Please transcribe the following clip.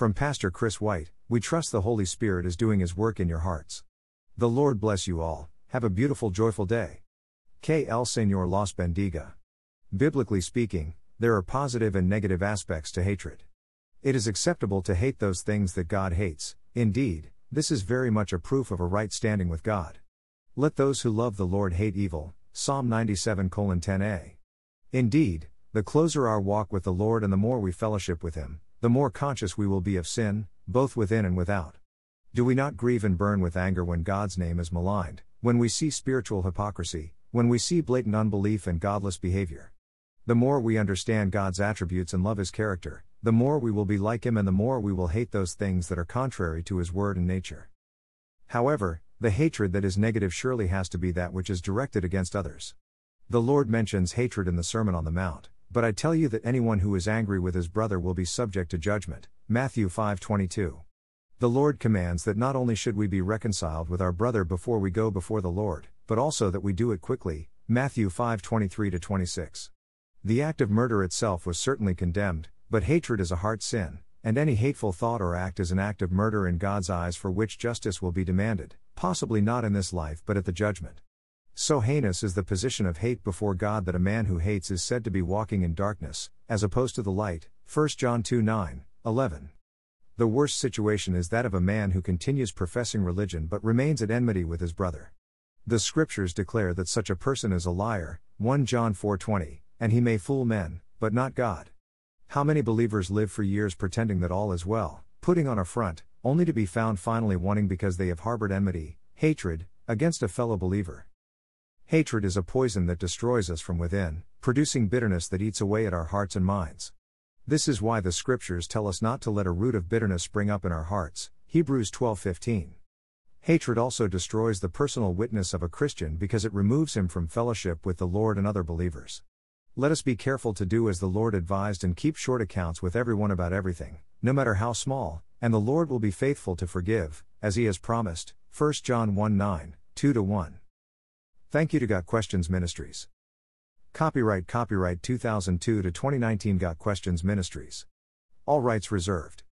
From Pastor Chris White, we trust the Holy Spirit is doing His work in your hearts. The Lord bless you all, have a beautiful, joyful day. Que el Señor los bendiga. Biblically speaking, there are positive and negative aspects to hatred. It is acceptable to hate those things that God hates, indeed, this is very much a proof of a right standing with God. Let those who love the Lord hate evil. Psalm 97 10a. Indeed, the closer our walk with the Lord and the more we fellowship with Him, the more conscious we will be of sin, both within and without. Do we not grieve and burn with anger when God's name is maligned, when we see spiritual hypocrisy, when we see blatant unbelief and godless behavior? The more we understand God's attributes and love His character, the more we will be like Him and the more we will hate those things that are contrary to His word and nature. However, the hatred that is negative surely has to be that which is directed against others. The Lord mentions hatred in the Sermon on the Mount, but I tell you that anyone who is angry with his brother will be subject to judgment. Matthew 5:22. The Lord commands that not only should we be reconciled with our brother before we go before the Lord, but also that we do it quickly. Matthew 5:23 26. The act of murder itself was certainly condemned, but hatred is a heart sin, and any hateful thought or act is an act of murder in God's eyes for which justice will be demanded possibly not in this life but at the judgment. So heinous is the position of hate before God that a man who hates is said to be walking in darkness, as opposed to the light. 1 John 2 9, 11. The worst situation is that of a man who continues professing religion but remains at enmity with his brother. The scriptures declare that such a person is a liar, 1 John 4:20, and he may fool men, but not God. How many believers live for years pretending that all is well, putting on a front, only to be found finally wanting because they have harbored enmity, hatred, against a fellow believer. Hatred is a poison that destroys us from within, producing bitterness that eats away at our hearts and minds. This is why the scriptures tell us not to let a root of bitterness spring up in our hearts. Hebrews 12:15. Hatred also destroys the personal witness of a Christian because it removes him from fellowship with the Lord and other believers. Let us be careful to do as the Lord advised and keep short accounts with everyone about everything, no matter how small, and the Lord will be faithful to forgive, as he has promised. 1 John 1 9, 2 1. Thank you to Got Questions Ministries. Copyright Copyright 2002 to 2019 Got Questions Ministries. All rights reserved.